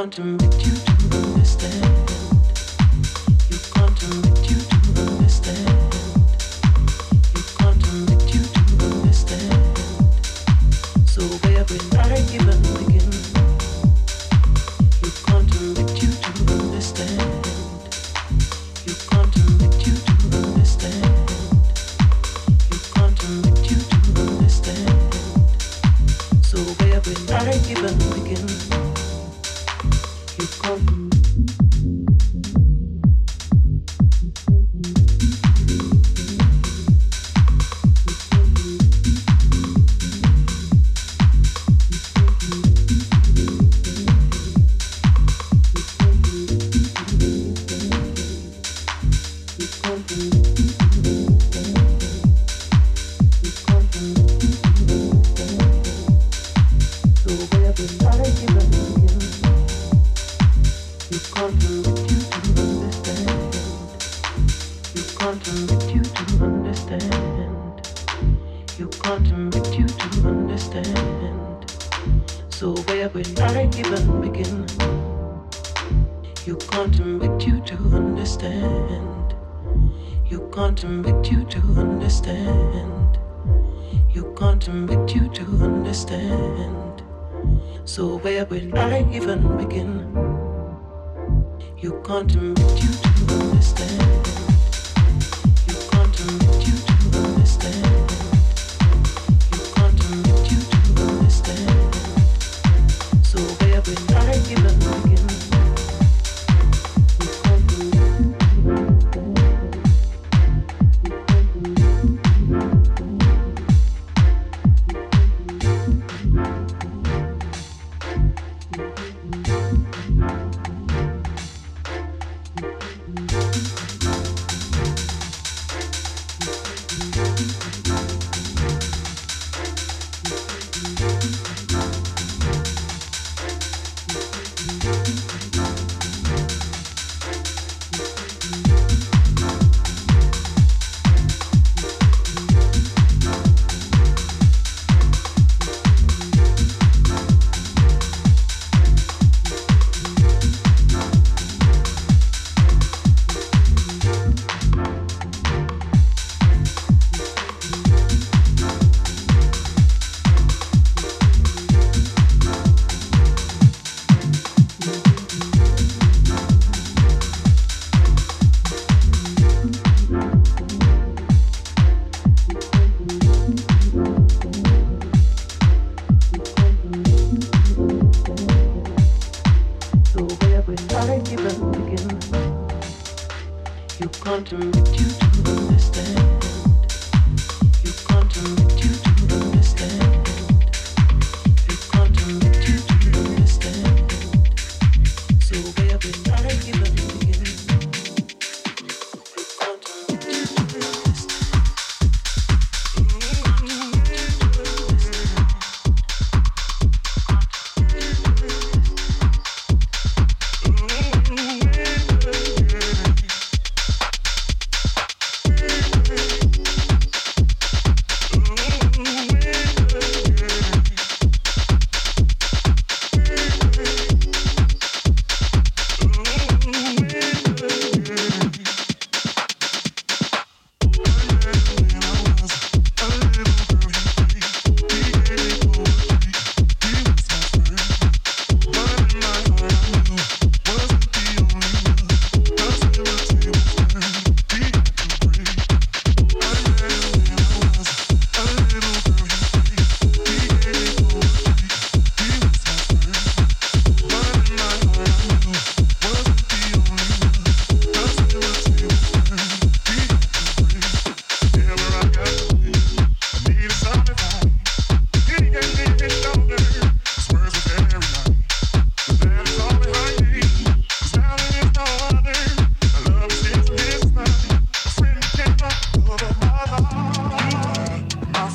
You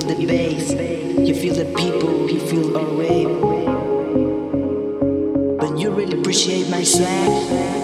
feel the bass, you feel the people, you feel our wave. But you really appreciate my swag.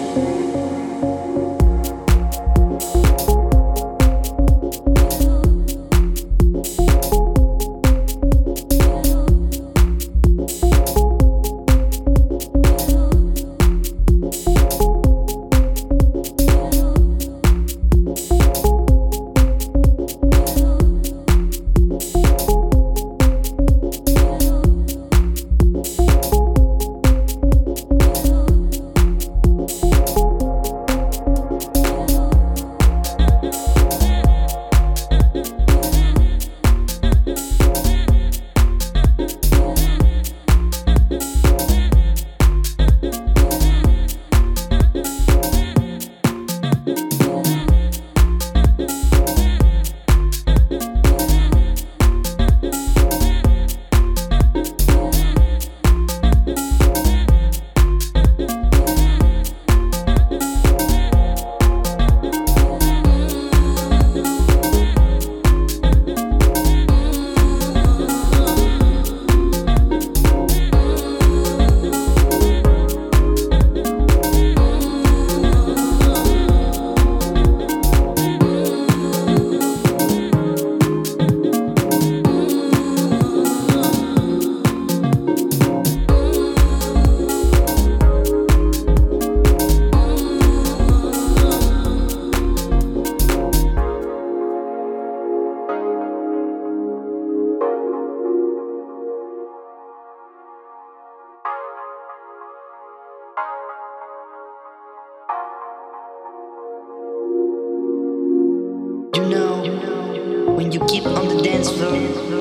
deep on the dance floor.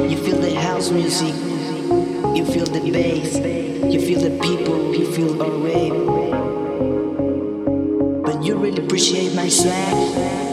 You feel the house music. You feel the bass. You feel the people. You feel our wave. But you really appreciate my swag.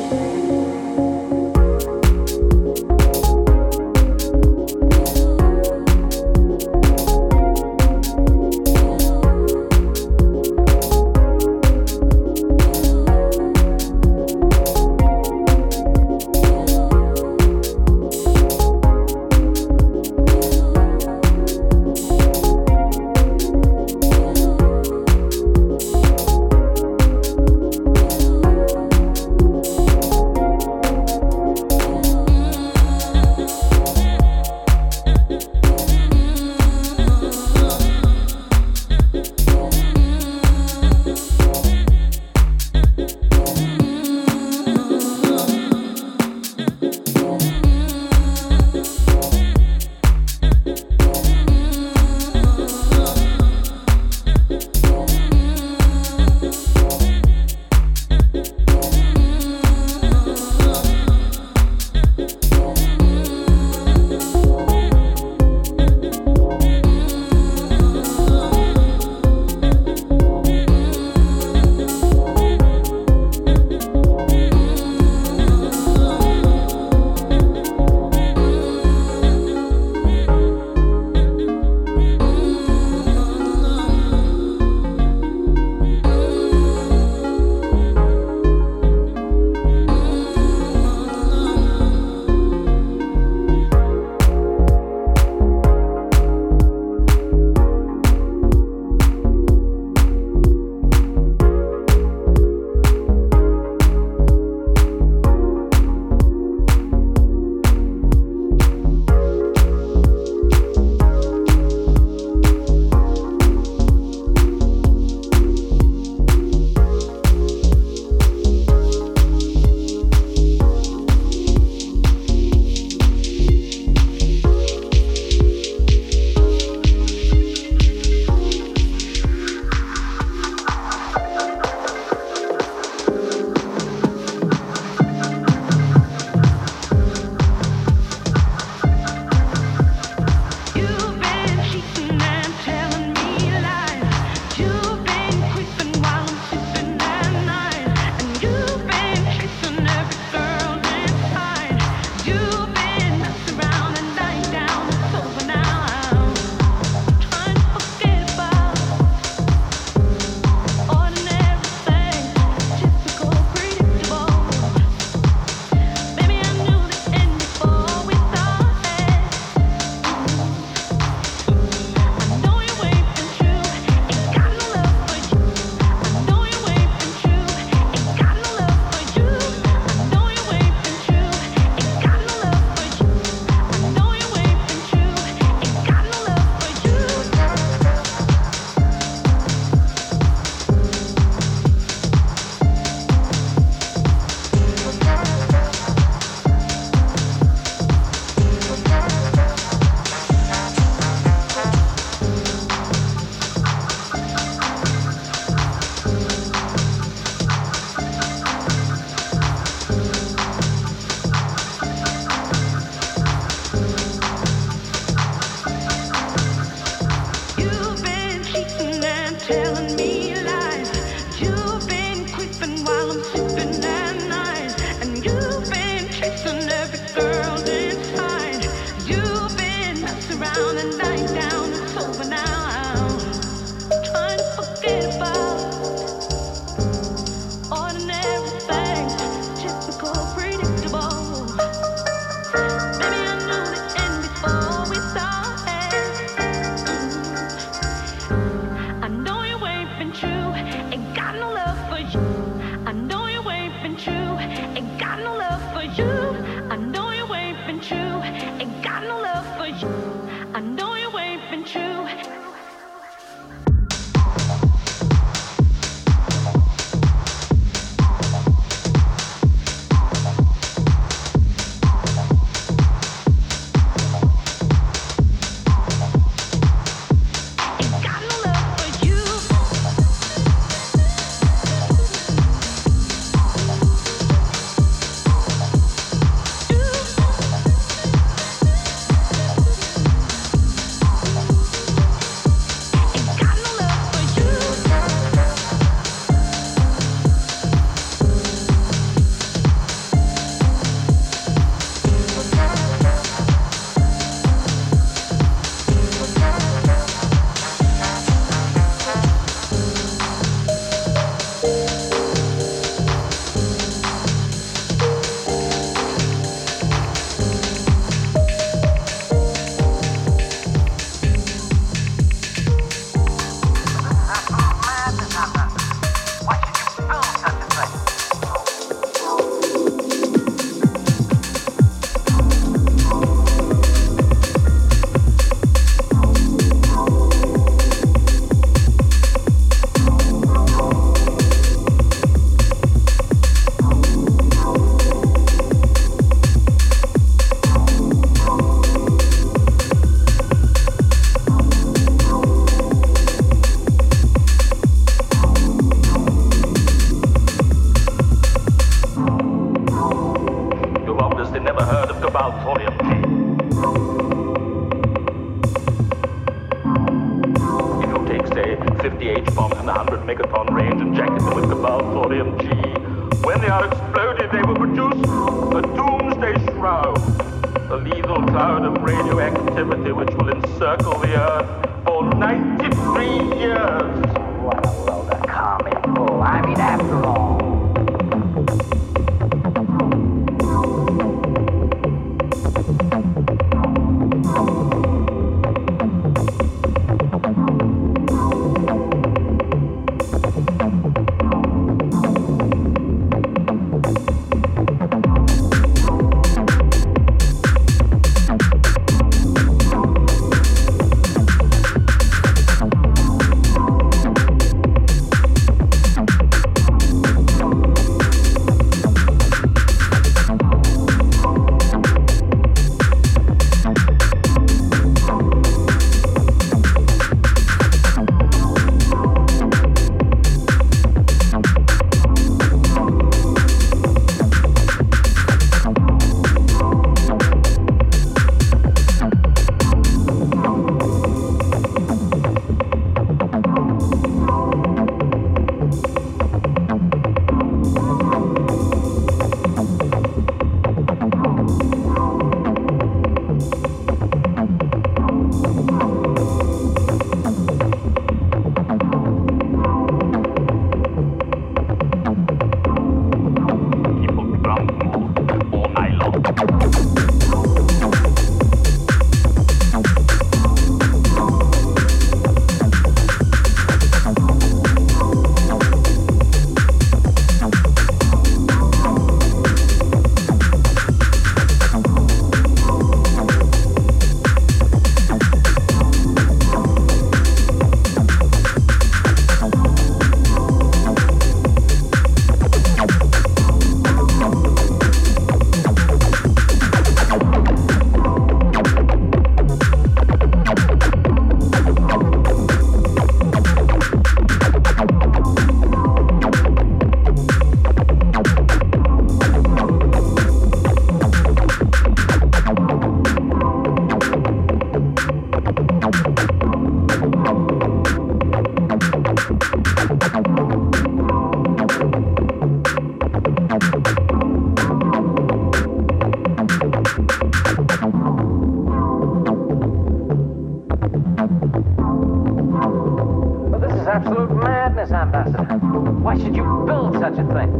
Build such a thing?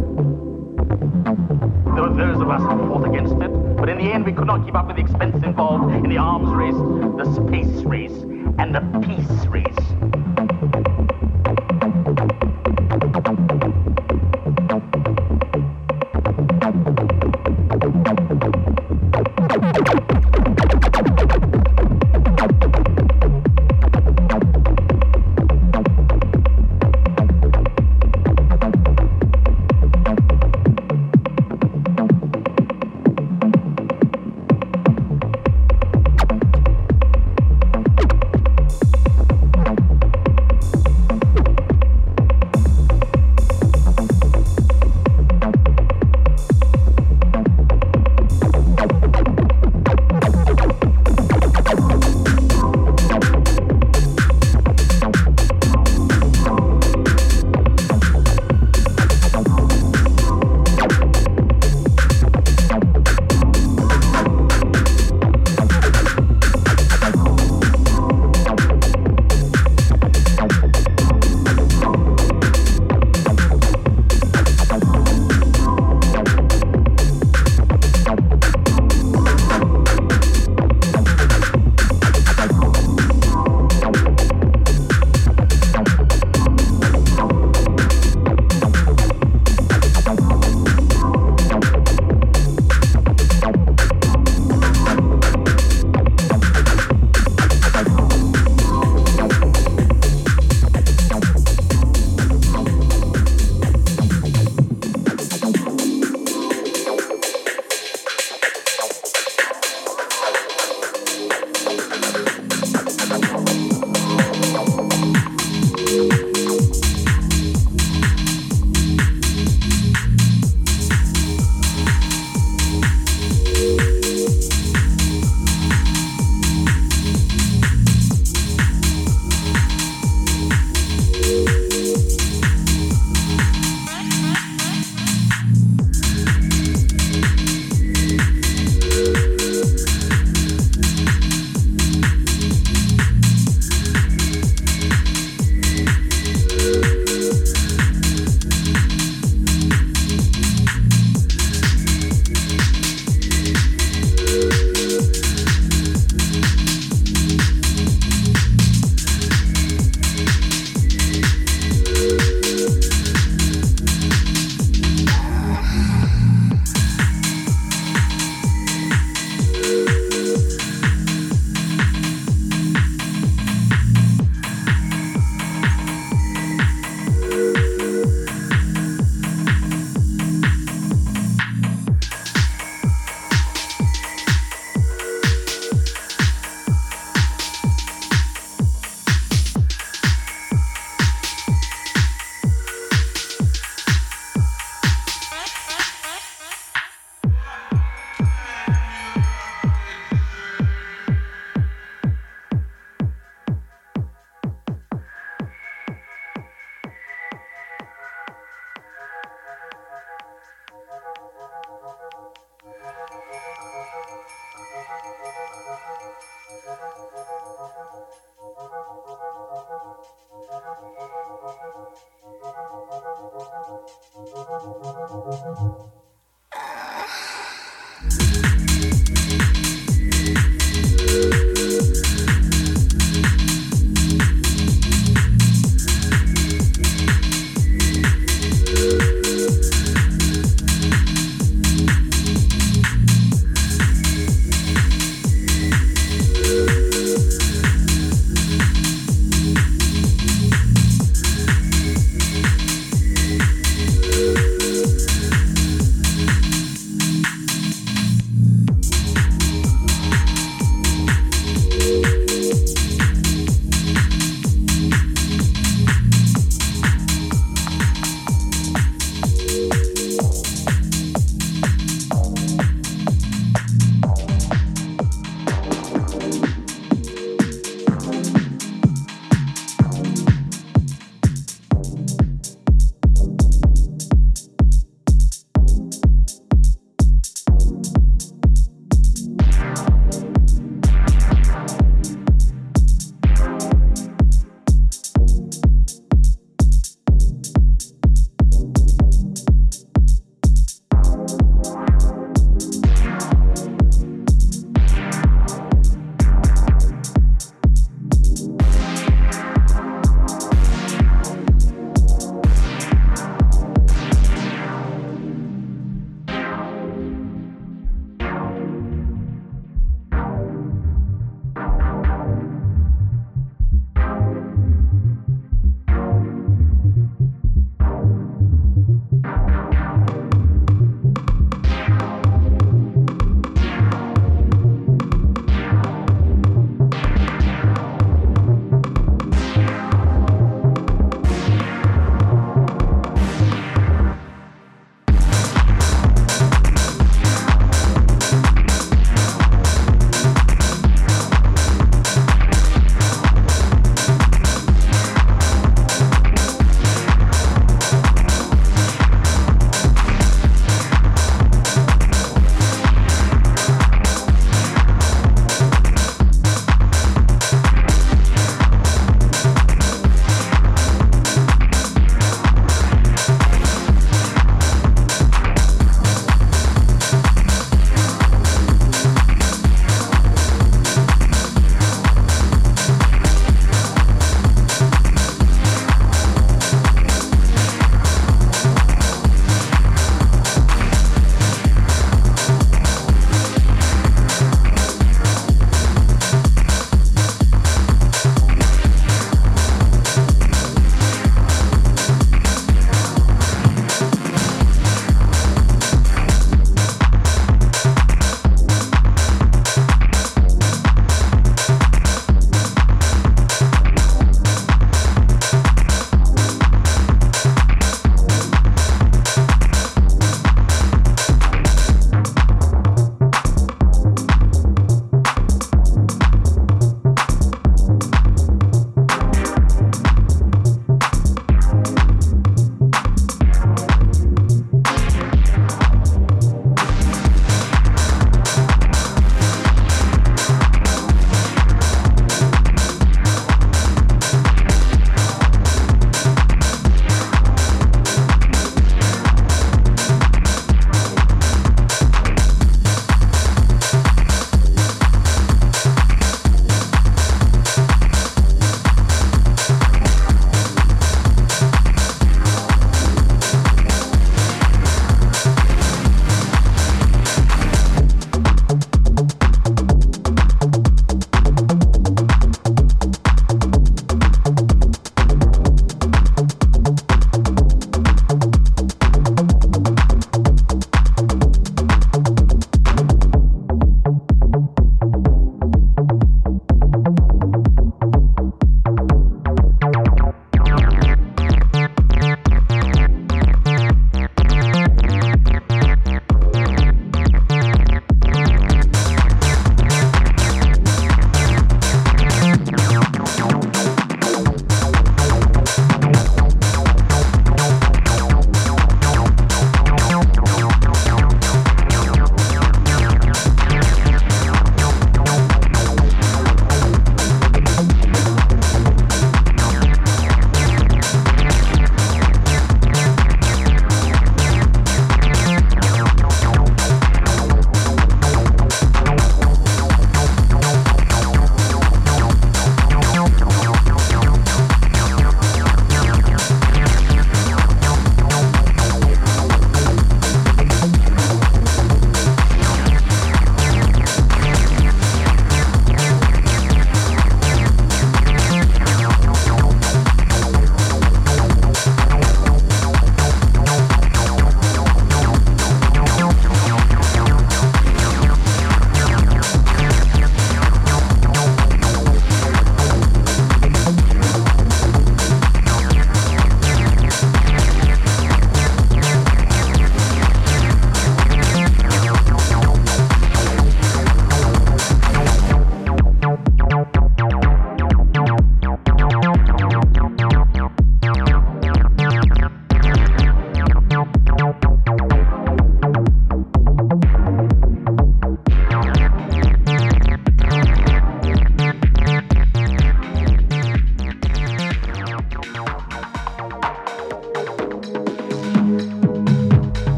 There were those of us who fought against it, but in the end we could not keep up with the expense involved in the arms race, the space race, and the peace race.